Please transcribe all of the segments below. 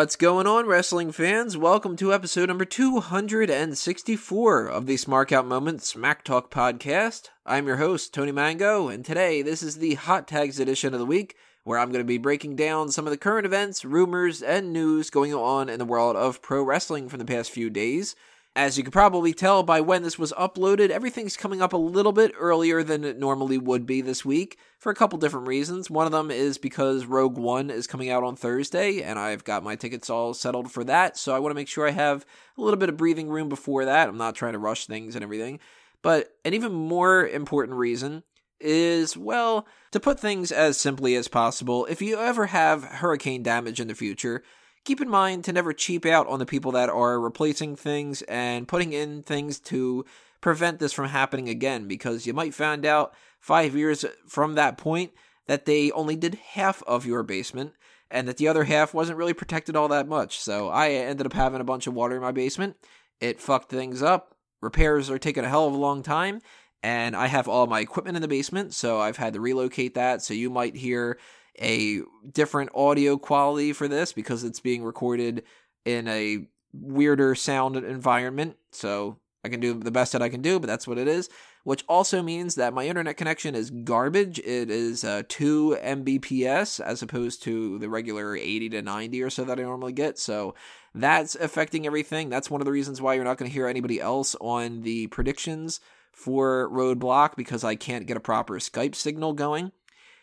What's going on, wrestling fans? Welcome to episode number 264 of the Smark Out Moment Smack Talk podcast. I'm your host, Tony Mango, and today this is the Hot Tags edition of the week, where I'm going to be breaking down some of the current events, rumors, and news going on in the world of pro wrestling from the past few days. As you can probably tell by when this was uploaded, everything's coming up a little bit earlier than it normally would be this week for a couple different reasons. One of them is because Rogue One is coming out on Thursday, and I've got my tickets all settled for that, so I want to make sure I have a little bit of breathing room before that. I'm not trying to rush things and everything. But an even more important reason is, well, to put things as simply as possible, if you ever have hurricane damage in the future, keep in mind to never cheap out on the people that are replacing things and putting in things to prevent this from happening again because you might find out five years from that point that they only did half of your basement and that the other half wasn't really protected all that much. So I ended up having a bunch of water in my basement. It fucked things up. Repairs are taking a hell of a long time. And I have all my equipment in the basement, so I've had to relocate that. So you might hear a different audio quality for this because it's being recorded in a weirder sound environment. So I can do the best that I can do, but that's what it is. Which also means that my internet connection is garbage. It is uh, 2 Mbps as opposed to the regular 80 to 90 or so that I normally get. So that's affecting everything. That's one of the reasons why you're not going to hear anybody else on the predictions for Roadblock because I can't get a proper Skype signal going.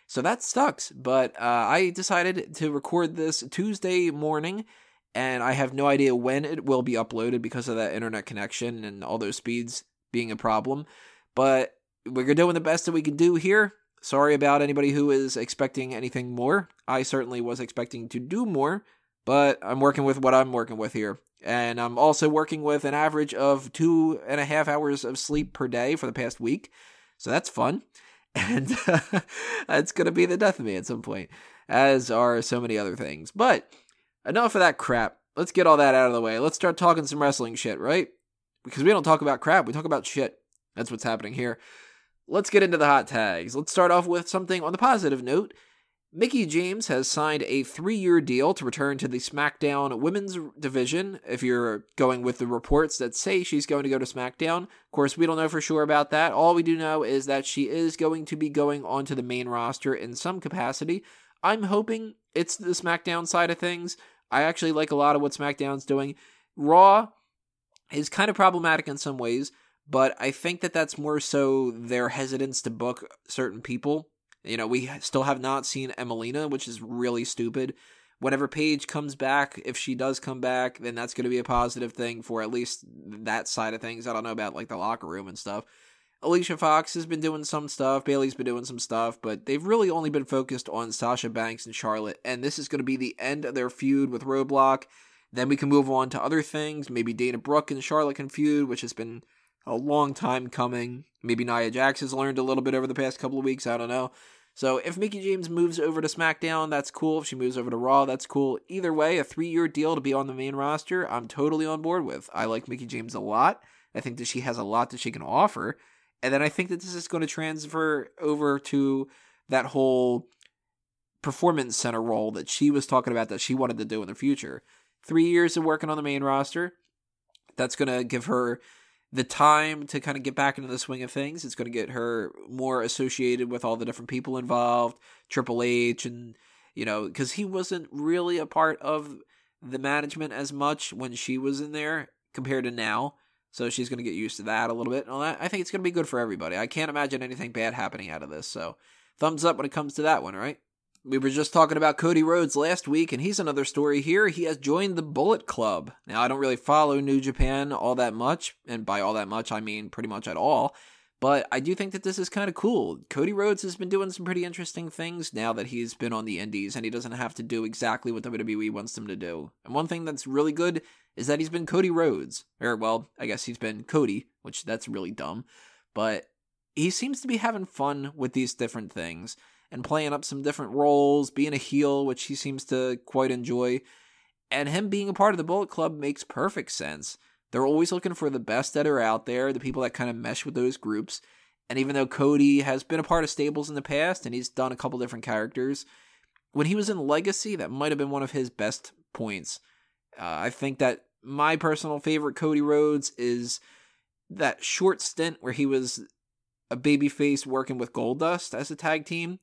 So that sucks. But uh, I decided to record this Tuesday morning, and I have no idea when it will be uploaded because of that internet connection and all those speeds being a problem. But we're doing the best that we can do here. Sorry about anybody who is expecting anything more. I certainly was expecting to do more, but I'm working with what I'm working with here. And I'm also working with an average of two and a half hours of sleep per day for the past week. So that's fun and it's going to be the death of me at some point, as are so many other things. But enough of that crap. Let's get all that out of the way. Let's start talking some wrestling shit, right? Because we don't talk about crap, we talk about shit. That's what's happening here. Let's get into the hot tags. Let's start off with something on the positive note. Mickie James has signed a three year deal to return to the SmackDown women's division. If you're going with the reports that say she's going to go to SmackDown, of course, we don't know for sure about that. All we do know is that she is going to be going onto the main roster in some capacity. I'm hoping it's the SmackDown side of things. I actually like a lot of what SmackDown's doing. Raw is kind of problematic in some ways, but I think that that's more so their hesitance to book certain people you know, we still have not seen Emmalina, which is really stupid. Whenever Paige comes back, if she does come back, then that's going to be a positive thing for at least that side of things. I don't know about like the locker room and stuff. Alicia Fox has been doing some stuff, Bayley's been doing some stuff, but they've really only been focused on Sasha Banks and Charlotte, and this is going to be the end of their feud with Roadblock. Then we can move on to other things. Maybe Dana Brooke and Charlotte can feud, which has been a long time coming. Maybe Nia Jax has learned a little bit over the past couple of weeks. I don't know. So if Mickie James moves over to SmackDown, that's cool. If she moves over to Raw, that's cool. Either way, a three year deal to be on the main roster, I'm totally on board with. I like Mickie James a lot. I think that she has a lot that she can offer. And then I think that this is going to transfer over to that whole performance center role that she was talking about that she wanted to do in the future. Three years of working on the main roster. That's going to give her the time to kind of get back into the swing of things. It's going to get her more associated with all the different people involved, Triple H, and you know, because he wasn't really a part of the management as much when she was in there compared to now. So she's going to get used to that a little bit. And all that. I think it's going to be good for everybody. I can't imagine anything bad happening out of this. So thumbs up when it comes to that one, right? We were just talking about Cody Rhodes last week, and he's another story here. He has joined the Bullet Club. Now, I don't really follow New Japan all that much, and by all that much, I mean pretty much at all. But I do think that this is kind of cool. Cody Rhodes has been doing some pretty interesting things now that he's been on the indies and he doesn't have to do exactly what WWE wants him to do. And one thing that's really good is that he's been Cody Rhodes. Or, well, I guess he's been Cody, which that's really dumb. But he seems to be having fun with these different things and playing up some different roles, being a heel, which he seems to quite enjoy. And him being a part of the Bullet Club makes perfect sense. They're always looking for the best that are out there, the people that kind of mesh with those groups. And even though Cody has been a part of stables in the past and he's done a couple different characters, when he was in Legacy, that might have been one of his best points. Uh, I think that my personal favorite Cody Rhodes is that short stint where he was a babyface working with Goldust as a tag team.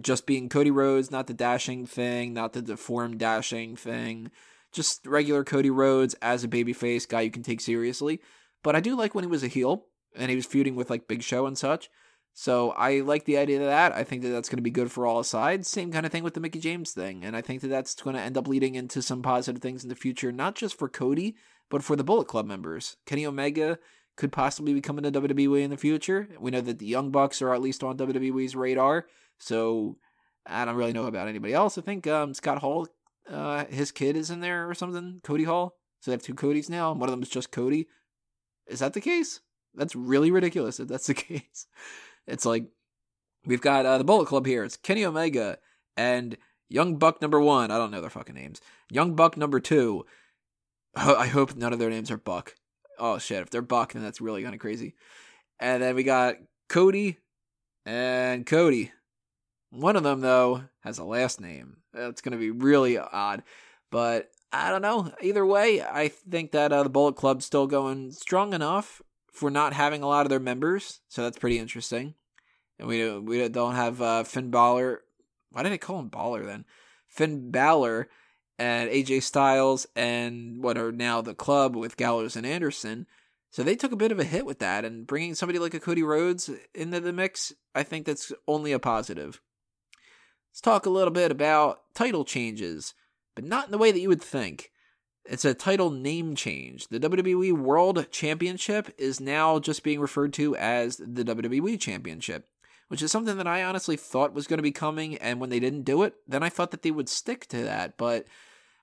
Just being Cody Rhodes, not the dashing thing, not the deformed dashing thing. Just regular Cody Rhodes as a babyface guy you can take seriously. But I do like when he was a heel and he was feuding with like Big Show and such. So I like the idea of that. I think that that's going to be good for all sides. Same kind of thing with the Mickie James thing. And I think that that's going to end up leading into some positive things in the future, not just for Cody, but for the Bullet Club members. Kenny Omega could possibly be coming to WWE in the future. We know that the Young Bucks are at least on WWE's radar. So I don't really know about anybody else. I think um, Scott Hall, uh, his kid is in there or something. Cody Hall. So they have two Codys now. One of them is just Cody. Is that the case? That's really ridiculous if that's the case. It's like we've got uh, the Bullet Club here. It's Kenny Omega and Young Buck number one. I don't know their fucking names. Young Buck number two. I hope none of their names are Buck. Oh shit! If they're Buck, then that's really kind of crazy. And then we got Cody and Cody. One of them though has a last name. That's gonna be really odd, but I don't know. Either way, I think that uh, the Bullet Club's still going strong enough for not having a lot of their members, so that's pretty interesting. And we we don't have uh, Finn Balor. Why did I call him Baller then? Finn Balor and AJ Styles and what are now the club with Gallows and Anderson. So they took a bit of a hit with that, and bringing somebody like a Cody Rhodes into the mix, I think that's only a positive. Let's talk a little bit about title changes, but not in the way that you would think. It's a title name change. The WWE World Championship is now just being referred to as the WWE Championship, which is something that I honestly thought was going to be coming. And when they didn't do it, then I thought that they would stick to that. But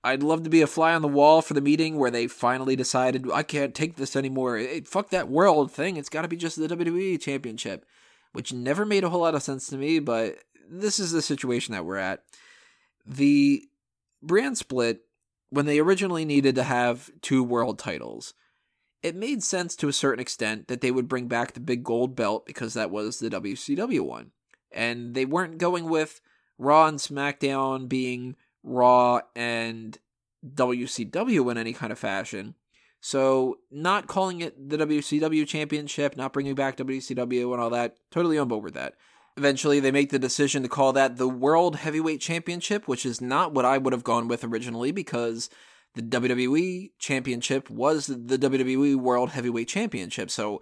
I'd love to be a fly on the wall for the meeting where they finally decided, I can't take this anymore. It, fuck that world thing. It's got to be just the WWE Championship, which never made a whole lot of sense to me. But this is the situation that we're at. The brand split when they originally needed to have two world titles, it made sense to a certain extent that they would bring back the big gold belt because that was the WCW one. And they weren't going with Raw and SmackDown being Raw and WCW in any kind of fashion. So, not calling it the WCW Championship, not bringing back WCW and all that, totally on board with that. Eventually, they make the decision to call that the World Heavyweight Championship, which is not what I would have gone with originally because the WWE Championship was the WWE World Heavyweight Championship. So,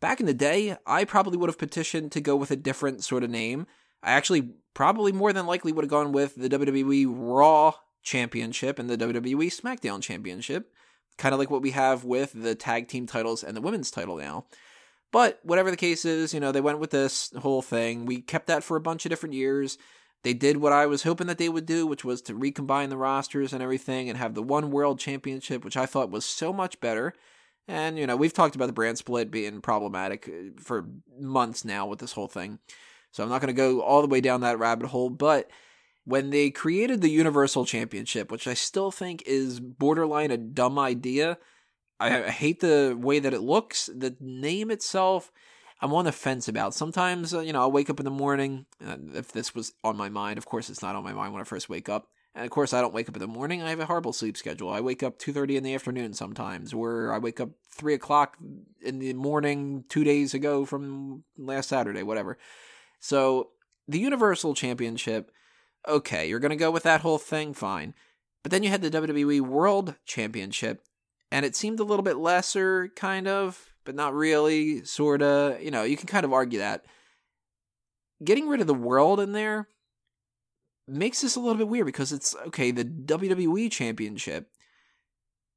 back in the day, I probably would have petitioned to go with a different sort of name. I actually probably more than likely would have gone with the WWE Raw Championship and the WWE SmackDown Championship, kind of like what we have with the tag team titles and the women's title now. But whatever the case is, you know, they went with this whole thing. We kept that for a bunch of different years. They did what I was hoping that they would do, which was to recombine the rosters and everything and have the one world championship, which I thought was so much better. And, you know, we've talked about the brand split being problematic uh, for months now with this whole thing. So I'm not going to go all the way down that rabbit hole. But when they created the Universal Championship, which I still think is borderline a dumb idea, I, I hate the way that it looks. The name itself, I'm on the fence about. Sometimes, uh, you know, I'll wake up in the morning. Uh, if this was on my mind, of course, it's not on my mind when I first wake up. And of course, I don't wake up in the morning. I have a horrible sleep schedule. I wake up two thirty in the afternoon sometimes, where I wake up three o'clock in the morning two days ago from last Saturday, whatever. So the Universal Championship, okay, you're gonna go with that whole thing, fine. But then you had the WWE World Championship, and it seemed a little bit lesser, kind of, but not really, sorta. You know, you can kind of argue that. Getting rid of the world in there makes this a little bit weird because it's okay, the WWE Championship.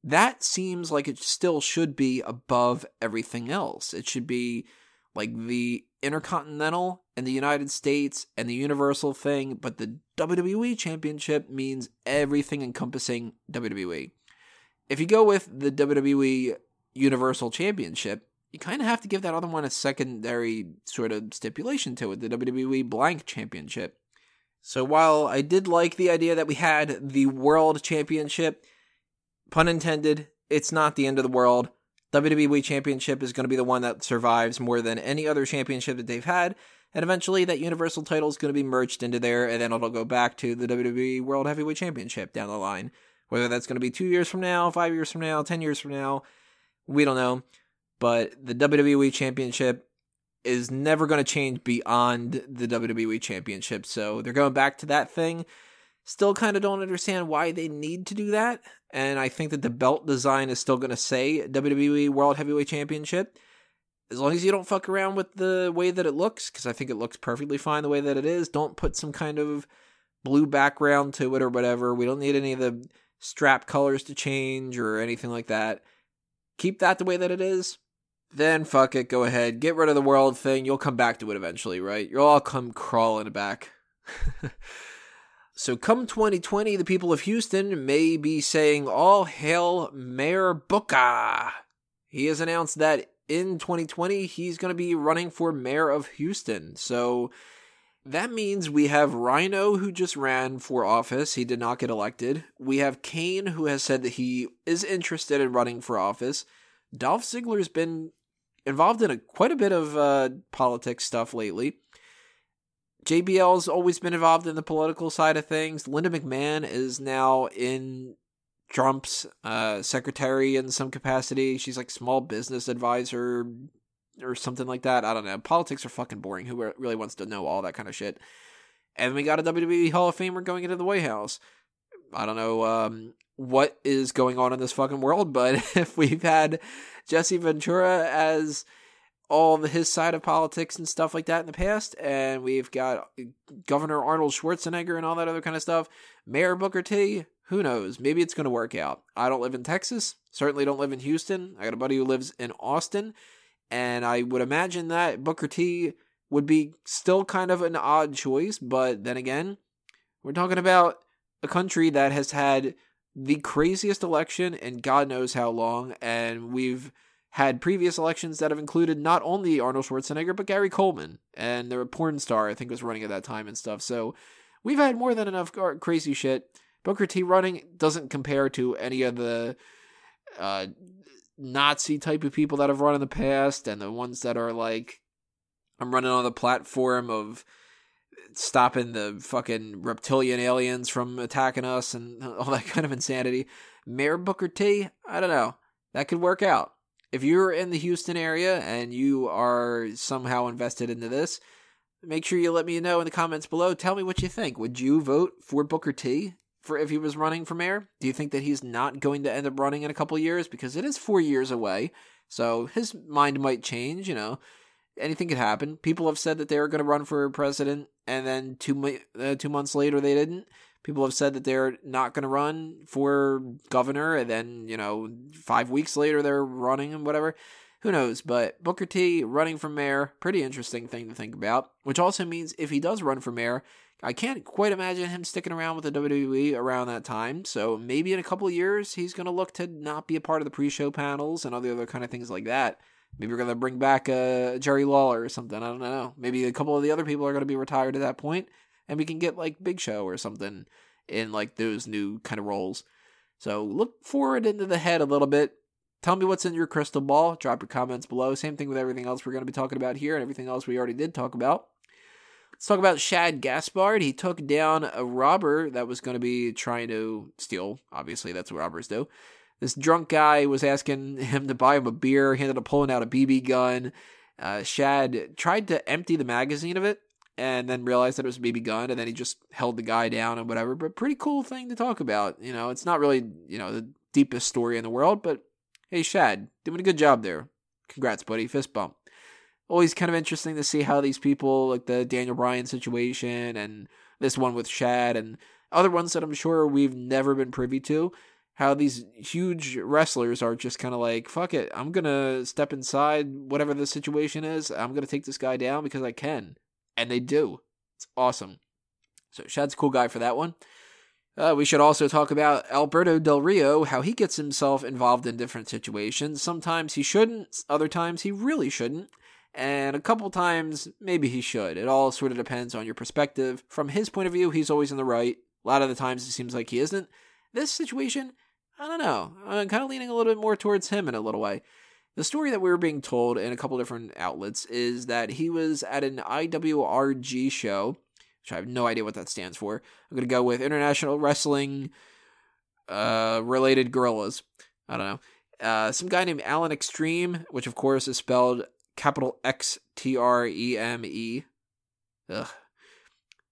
That seems like it still should be above everything else. It should be like the Intercontinental and the United States and the Universal thing, but the WWE Championship means everything encompassing WWE if you go with the WWE Universal Championship, you kind of have to give that other one a secondary sort of stipulation to it, the WWE Blank Championship. So while I did like the idea that we had the World Championship, pun intended, it's not the end of the world. WWE Championship is going to be the one that survives more than any other championship that they've had, and eventually that Universal title is going to be merged into there, and then it'll go back to the WWE World Heavyweight Championship down the line Whether that's going to be two years from now, five years from now, 10 years from now, we don't know. But the WWE Championship is never going to change beyond the WWE Championship. So they're going back to that thing. Still kind of don't understand why they need to do that. And I think that the belt design is still going to say WWE World Heavyweight Championship. As long as you don't fuck around with the way that it looks, because I think it looks perfectly fine the way that it is. Don't put some kind of blue background to it or whatever. We don't need any of the strap colors to change or anything like that. Keep that the way that it is then fuck it, go ahead, get rid of the world thing. You'll come back to it eventually, right? You'll all come crawling back. so, come 2020, the people of Houston may be saying, All hail Mayor Booker. He has announced that in 2020, he's going to be running for mayor of Houston. So, that means we have Rhino, who just ran for office. He did not get elected. We have Kane, who has said that he is interested in running for office. Dolph Ziggler's been involved in a, quite a bit of uh, politics stuff lately. JBL's always been involved in the political side of things. Linda McMahon is now in Trump's uh, secretary in some capacity. She's like small business advisor or something like that. I don't know. Politics are fucking boring. Who really wants to know all that kind of shit? And we got a WWE Hall of Famer going into the White House. I don't know um, what is going on in this fucking world, but if we've had Jesse Ventura as all his side of politics and stuff like that in the past, and we've got Governor Arnold Schwarzenegger and all that other kind of stuff. Mayor Booker T, who knows? Maybe it's going to work out. I don't live in Texas, certainly don't live in Houston. I got a buddy who lives in Austin, and I would imagine that Booker T would be still kind of an odd choice, but then again, we're talking about a country that has had the craziest election in God knows how long, and we've had previous elections that have included not only Arnold Schwarzenegger but Gary Coleman, and the porn star I think was running at that time and stuff. So we've had more than enough crazy shit. Booker T running doesn't compare to any of the uh, Nazi type of people that have run in the past, and the ones that are like, I'm running on the platform of stopping the fucking reptilian aliens from attacking us and all that kind of insanity. Mayor Booker T, I don't know. That could work out. If you're in the Houston area and you are somehow invested into this, make sure you let me know in the comments below. Tell me what you think. Would you vote for Booker T for if he was running for mayor? Do you think that he's not going to end up running in a couple years because it is 4 years away. So his mind might change, you know anything could happen. People have said that they were going to run for president, and then two uh, two months later they didn't. People have said that they're not going to run for governor, and then you know five weeks later they're running and whatever. Who knows? But Booker T running for mayor, pretty interesting thing to think about. Which also means if he does run for mayor, I can't quite imagine him sticking around with the WWE around that time. So maybe in a couple years he's going to look to not be a part of the pre-show panels and all the other kind of things like that. Maybe we're gonna bring back uh, Jerry Lawler or something. I don't know. Maybe a couple of the other people are gonna be retired at that point, and we can get like Big Show or something in like those new kind of roles. So look forward into the head a little bit. Tell me what's in your crystal ball. Drop your comments below. Same thing with everything else we're going to be talking about here and everything else we already did talk about. Let's talk about Shad Gaspard. He took down a robber that was going to be trying to steal. Obviously, that's what robbers do. This drunk guy was asking him to buy him a beer. He ended up pulling out a BB gun. Uh, Shad tried to empty the magazine of it and then realized that it was a BB gun, and then he just held the guy down and whatever. But pretty cool thing to talk about. You know, it's not really you know the deepest story in the world, but hey, Shad, doing a good job there. Congrats, buddy. Fist bump. Always kind of interesting to see how these people, like the Daniel Bryan situation and this one with Shad and other ones that I'm sure we've never been privy to, how these huge wrestlers are just kind of like, fuck it, I'm gonna step inside whatever the situation is. I'm gonna take this guy down because I can, and they do. It's awesome. So Shad's a cool guy for that one. Uh, we should also talk about Alberto Del Rio, how he gets himself involved in different situations. Sometimes he shouldn't, other times he really shouldn't, and a couple times maybe he should. It all sort of depends on your perspective. From his point of view, he's always in the right. A lot of the times it seems like he isn't. This situation, I don't know. I'm kind of leaning a little bit more towards him in a little way. The story that we were being told in a couple different outlets is that he was at an IWRG show, which I have no idea what that stands for. I'm going to go with International Wrestling uh, related gorillas. I don't know. Uh, some guy named Alan Extreme, which of course is spelled capital X T R E M E,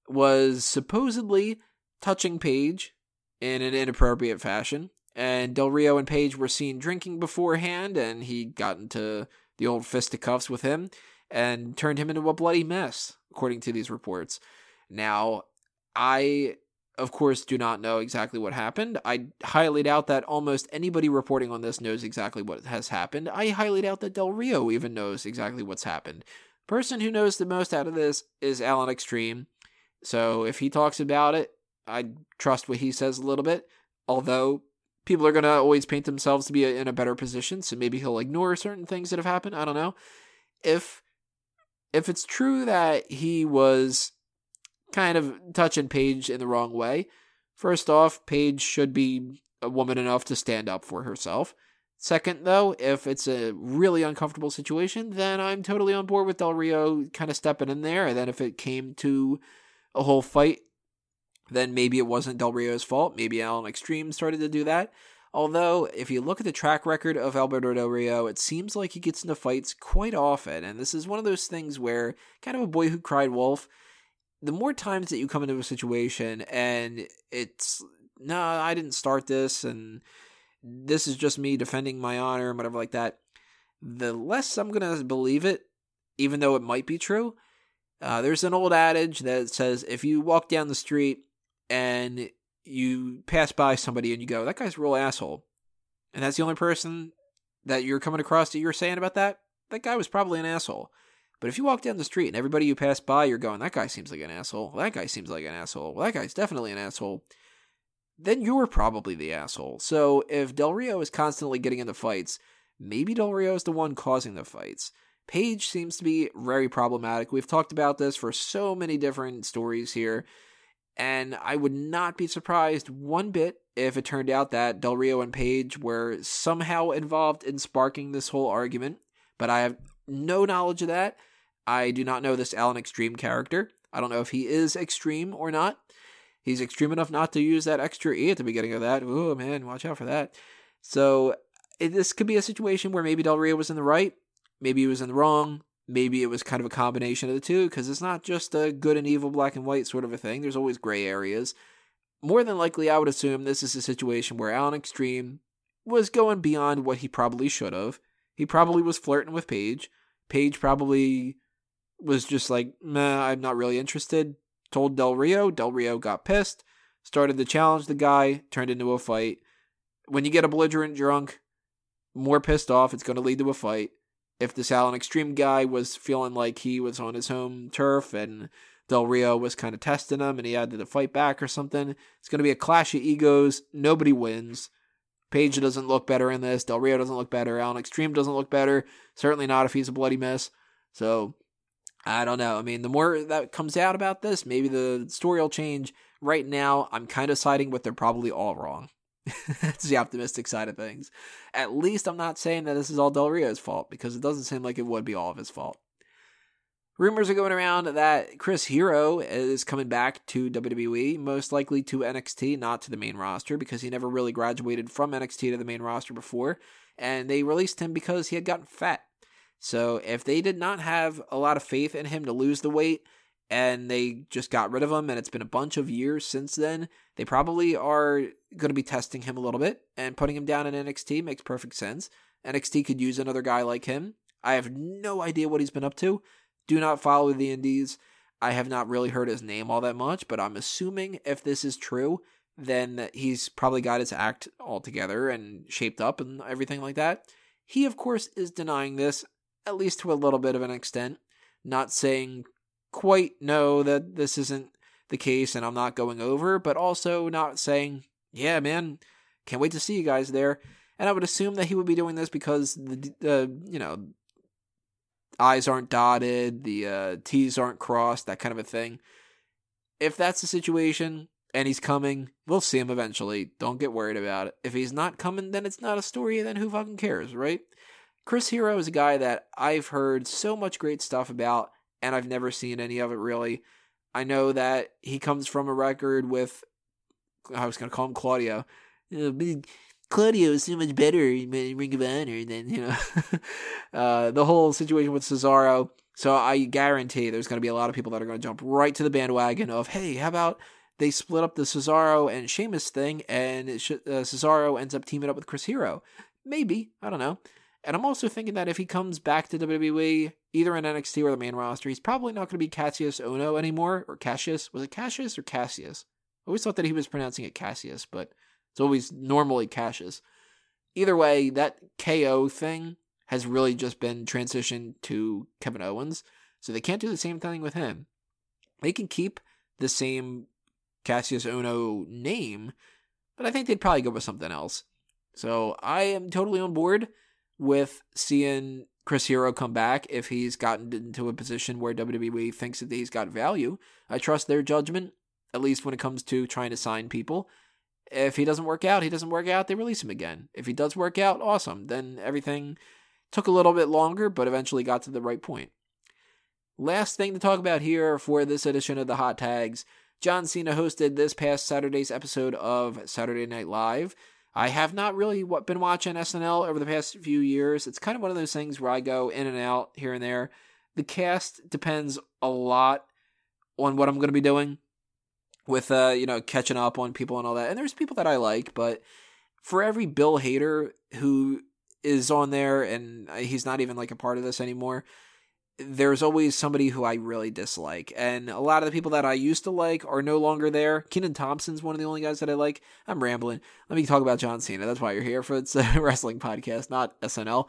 was supposedly touching Paige in an inappropriate fashion. And Del Rio and Paige were seen drinking beforehand, and he got into the old fisticuffs with him and turned him into a bloody mess, according to these reports. Now, I, of course, do not know exactly what happened. I highly doubt that almost anybody reporting on this knows exactly what has happened. I highly doubt that Del Rio even knows exactly what's happened. Person who knows the most out of this is Alan Extreme. So if he talks about it, I trust what he says a little bit. Although people are going to always paint themselves to be in a better position, so maybe he'll ignore certain things that have happened. I don't know. If if it's true that he was kind of touching Paige in the wrong way, first off, Paige should be a woman enough to stand up for herself. Second, though, if it's a really uncomfortable situation, then I'm totally on board with Del Rio kind of stepping in there. And then if it came to a whole fight, then maybe it wasn't Del Rio's fault. Maybe Alan Extreme started to do that. Although, if you look at the track record of Alberto Del Rio, it seems like he gets into fights quite often. And this is one of those things where, kind of a boy who cried wolf, the more times that you come into a situation and it's, no, nah, I didn't start this, and this is just me defending my honor and whatever like that, the less I'm to believe it, even though it might be true. Uh, there's an old adage that says if you walk down the street and you pass by somebody and you go, that guy's a real asshole, and that's the only person that you're coming across that you're saying about that, that guy was probably an asshole. But if you walk down the street and everybody you pass by, you're going, that guy seems like an asshole. That guy seems like an asshole. Well, that guy's definitely an asshole. Then you're probably the asshole. So if Del Rio is constantly getting into fights, maybe Del Rio is the one causing the fights. Paige seems to be very problematic. We've talked about this for so many different stories here. And I would not be surprised one bit if it turned out that Del Rio and Paige were somehow involved in sparking this whole argument. But I have no knowledge of that. I do not know this Alan Extreme character. I don't know if he is extreme or not. He's extreme enough not to use that extra E at the beginning of that. Oh man, watch out for that. So this could be a situation where maybe Del Rio was in the right, maybe he was in the wrong, maybe it was kind of a combination of the two because it's not just a good and evil black and white sort of a thing. There's always gray areas. More than likely, I would assume this is a situation where Alan Extreme was going beyond what he probably should have. He probably was flirting with Paige. Paige probably was just like, nah, I'm not really interested. Told Del Rio. Del Rio got pissed, started to challenge the guy, turned into a fight. When you get a belligerent drunk, more pissed off, it's going to lead to a fight if this Alan Extreme guy was feeling like he was on his home turf and Del Rio was kind of testing him and he had to fight back or something, it's going to be a clash of egos. Nobody wins. Paige doesn't look better in this. Del Rio doesn't look better. Alan Extreme doesn't look better. Certainly not if he's a bloody mess. So I don't know. I mean, the more that comes out about this, maybe the story will change. Right now, I'm kind of siding with they're probably all wrong. That's the optimistic side of things. At least I'm not saying that this is all Del Rio's fault because it doesn't seem like it would be all of his fault. Rumors are going around that Chris Hero is coming back to WWE, most likely to NXT, not to the main roster, because he never really graduated from NXT to the main roster before, and they released him because he had gotten fat. So if they did not have a lot of faith in him to lose the weight, and they just got rid of him, and it's been a bunch of years since then. They probably are going to be testing him a little bit, and putting him down in NXT makes perfect sense. NXT could use another guy like him. I have no idea what he's been up to. Do not follow the Indies. I have not really heard his name all that much, but I'm assuming if this is true, then he's probably got his act all together and shaped up and everything like that. He, of course, is denying this, at least to a little bit of an extent, not saying quite no that this isn't the case and I'm not going over, but also not saying, yeah, man, can't wait to see you guys there. And I would assume that he would be doing this because the, uh, you know, I's aren't dotted, the uh, T's aren't crossed, that kind of a thing. If that's the situation and he's coming, we'll see him eventually. Don't get worried about it. If he's not coming, then it's not a story, then who fucking cares, right? Chris Hero is a guy that I've heard so much great stuff about and I've never seen any of it really. I know that he comes from a record with I was going to call him Claudio. know, Claudio is so much better in Ring of Honor than you know uh, the whole situation with Cesaro. So I guarantee there's going to be a lot of people that are going to jump right to the bandwagon of, hey, how about they split up the Cesaro and Sheamus thing, and uh, Cesaro ends up teaming up with Chris Hero? Maybe I don't know. And I'm also thinking that if he comes back to WWE, either in NXT or the main roster, he's probably not going to be Kassius Ohno anymore, or Cassius. Was it Cassius or Cassius? I always thought that he was pronouncing it Cassius, but it's always normally Cassius. Either way, that KO thing has really just been transitioned to Kevin Owens, so they can't do the same thing with him. They can keep the same Kassius Ohno name, but I think they'd probably go with something else. So I am totally on board with seeing Chris Hero come back if he's gotten into a position where WWE thinks that he's got value. I trust their judgment, at least when it comes to trying to sign people. If he doesn't work out, he doesn't work out, they release him again. If he does work out, awesome. Then everything took a little bit longer, but eventually got to the right point. Last thing to talk about here for this edition of the Hot Tags John Cena hosted this past Saturday's episode of Saturday Night Live. I have not really been watching SNL over the past few years. It's kind of one of those things where I go in and out here and there. The cast depends a lot on what I'm going to be doing with uh you know catching up on people and all that. And there's people that I like, but for every Bill Hader who is on there and he's not even like a part of this anymore, there's always somebody who I really dislike. And a lot of the people that I used to like are no longer there. Kenan Thompson's one of the only guys that I like. I'm rambling. Let me talk about John Cena. That's why you're here for it's a wrestling podcast, not SNL.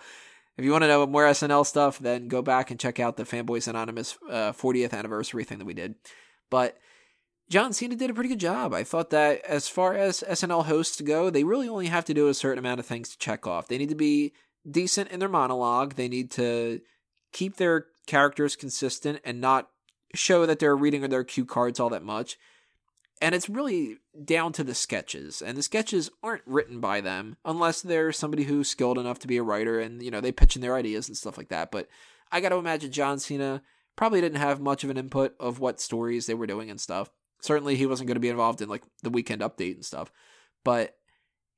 If you want to know more SNL stuff, then go back and check out the Fanboys Anonymous uh, 40th anniversary thing that we did. But John Cena did a pretty good job. I thought that as far as SNL hosts go, they really only have to do a certain amount of things to check off. They need to be decent in their monologue. They need to keep their characters consistent and not show that they're reading their cue cards all that much. And it's really down to the sketches. And the sketches aren't written by them unless they're somebody who's skilled enough to be a writer and, you know, they pitch in their ideas and stuff like that. But I got to imagine John Cena probably didn't have much of an input of what stories they were doing and stuff. Certainly he wasn't going to be involved in like the weekend update and stuff. But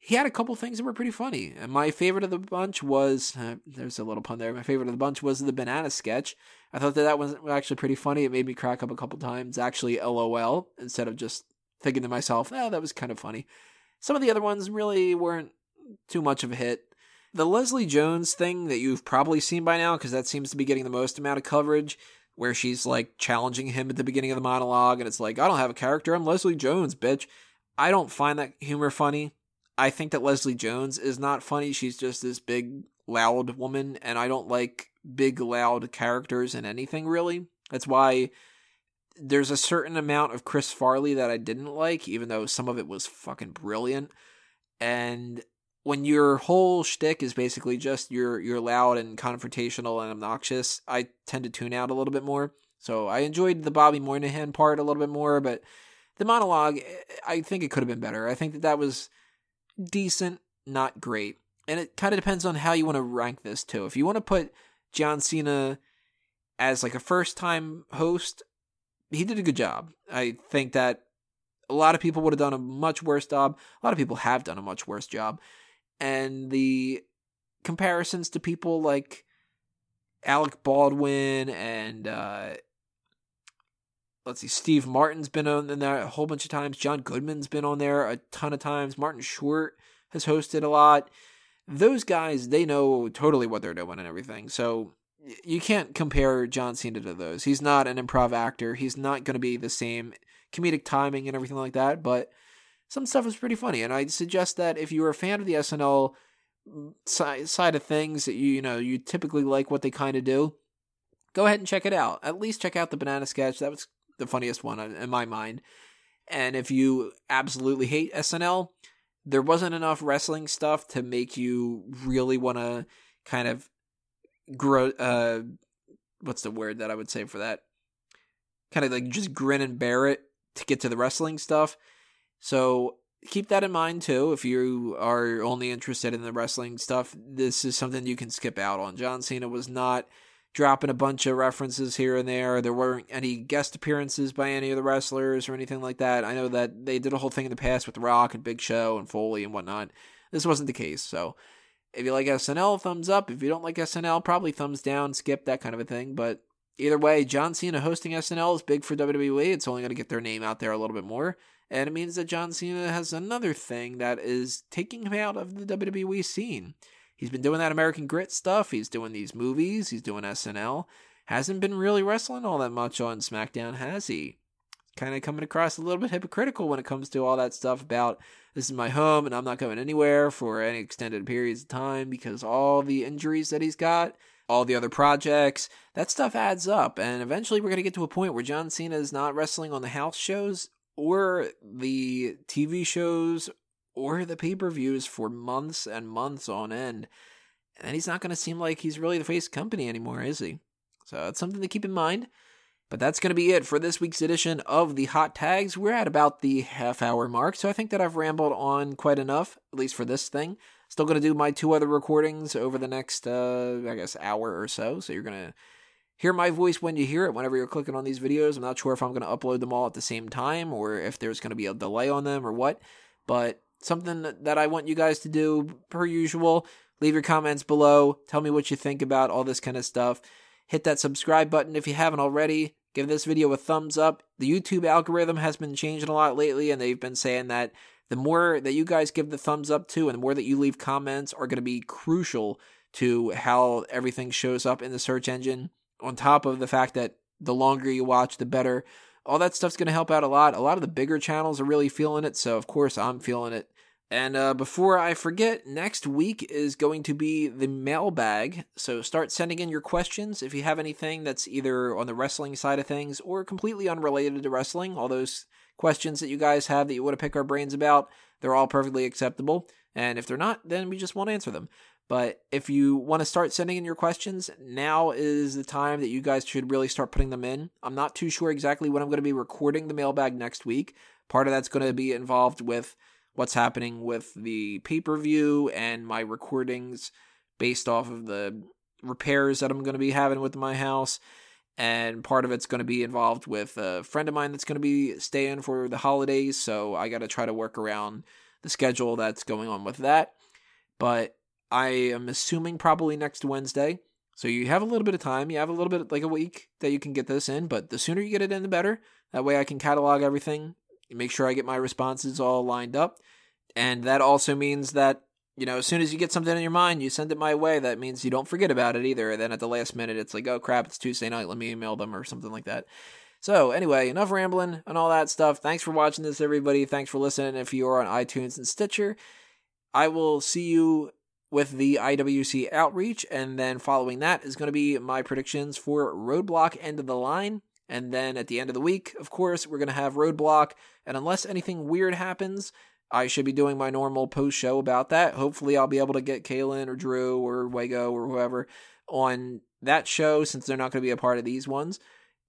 he had a couple things that were pretty funny. And my favorite of the bunch was uh, there's a little pun there. My favorite of the bunch was the banana sketch. I thought that that was actually pretty funny. It made me crack up a couple times. Actually, LOL instead of just thinking to myself, "Oh, that was kind of funny." Some of the other ones really weren't too much of a hit. The Leslie Jones thing that you've probably seen by now, because that seems to be getting the most amount of coverage, where she's like challenging him at the beginning of the monologue, and it's like, I don't have a character, I'm Leslie Jones, bitch. I don't find that humor funny. I think that Leslie Jones is not funny. She's just this big, loud woman, and I don't like big, loud characters in anything really. That's why there's a certain amount of Chris Farley that I didn't like, even though some of it was fucking brilliant. And when your whole shtick is basically just you're you're loud and confrontational and obnoxious, I tend to tune out a little bit more. So I enjoyed the Bobby Moynihan part a little bit more, but the monologue, I think it could have been better. I think that that was decent, not great. And it kind of depends on how you want to rank this too. If you want to put John Cena as like a first time host, he did a good job. I think that a lot of people would have done a much worse job. A lot of people have done a much worse job. And the comparisons to people like Alec Baldwin and uh, let's see, Steve Martin's been on there a whole bunch of times. John Goodman's been on there a ton of times. Martin Short has hosted a lot. Those guys, they know totally what they're doing and everything. So you can't compare John Cena to those. He's not an improv actor. He's not going to be the same comedic timing and everything like that. But some stuff is pretty funny, and I suggest that if you're a fan of the SNL side of things, that you you know you typically like what they kind of do, go ahead and check it out. At least check out the banana sketch. That was the funniest one in my mind. And if you absolutely hate SNL, there wasn't enough wrestling stuff to make you really want to kind of grow. Uh, what's the word that I would say for that? Kind of like just grin and bear it to get to the wrestling stuff. So keep that in mind too. If you are only interested in the wrestling stuff, this is something you can skip out on. John Cena was not dropping a bunch of references here and there. There weren't any guest appearances by any of the wrestlers or anything like that. I know that they did a whole thing in the past with Rock and Big Show and Foley and whatnot. This wasn't the case. So if you like SNL, thumbs up. If you don't like SNL, probably thumbs down, skip, that kind of a thing. But either way, John Cena hosting SNL is big for WWE. It's only going to get their name out there a little bit more. And it means that John Cena has another thing that is taking him out of the WWE scene. He's been doing that American Grit stuff. He's doing these movies. He's doing SNL. Hasn't been really wrestling all that much on SmackDown, has he? Kind of coming across a little bit hypocritical when it comes to all that stuff about this is my home and I'm not going anywhere for any extended periods of time because all the injuries that he's got, all the other projects, that stuff adds up. And eventually we're going to get to a point where John Cena is not wrestling on the house shows or the TV shows or the pay per views for months and months on end. And then he's not going to seem like he's really the face company anymore, is he? So it's something to keep in mind. But that's going to be it for this week's edition of the Hot Tags. We're at about the half hour mark, so I think that I've rambled on quite enough, at least for this thing. Still going to do my two other recordings over the next, uh, I guess, hour or so. So you're going to hear my voice when you hear it whenever you're clicking on these videos. I'm not sure if I'm going to upload them all at the same time or if there's going to be a delay on them or what. But something that I want you guys to do, per usual. Leave your comments below. Tell me what you think about all this kind of stuff. Hit that subscribe button if you haven't already. Give this video a thumbs up. The YouTube algorithm has been changing a lot lately, and they've been saying that the more that you guys give the thumbs up to and the more that you leave comments are going to be crucial to how everything shows up in the search engine. On top of the fact that the longer you watch, the better. All that stuff's going to help out a lot. A lot of the bigger channels are really feeling it, so of course I'm feeling it. And uh, before I forget, next week is going to be the mailbag. So start sending in your questions if you have anything that's either on the wrestling side of things or completely unrelated to wrestling. All those questions that you guys have that you want to pick our brains about, they're all perfectly acceptable. And if they're not, then we just won't answer them. But if you want to start sending in your questions, now is the time that you guys should really start putting them in. I'm not too sure exactly when I'm going to be recording the mailbag next week. Part of that's going to be involved with what's happening with the pay per view and my recordings based off of the repairs that I'm going to be having with my house. And part of it's going to be involved with a friend of mine that's going to be staying for the holidays. So I got to try to work around the schedule that's going on with that. But I am assuming probably next Wednesday. So you have a little bit of time. You have a little bit, like a week that you can get this in. But the sooner you get it in, the better. That way I can catalog everything make sure I get my responses all lined up. And that also means that, you know, as soon as you get something in your mind, you send it my way. That means you don't forget about it either. And then at the last minute, it's like, oh crap, it's Tuesday night. Let me email them or something like that. So, anyway, enough rambling and all that stuff. Thanks for watching this, everybody. Thanks for listening. If you are on iTunes and Stitcher, I will see you with the IWC outreach. And then following that is going to be my predictions for Roadblock End of the Line. And then at the end of the week, of course, we're going to have Roadblock. And unless anything weird happens, I should be doing my normal post show about that. Hopefully, I'll be able to get Kaylin or Drew or Wago or whoever on that show since they're not going to be a part of these ones.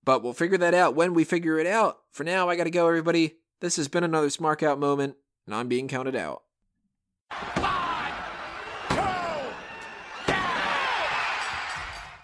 But we'll figure that out when we figure it out. For now, I got to go, everybody. This has been another Smark Out moment, and I'm being counted out.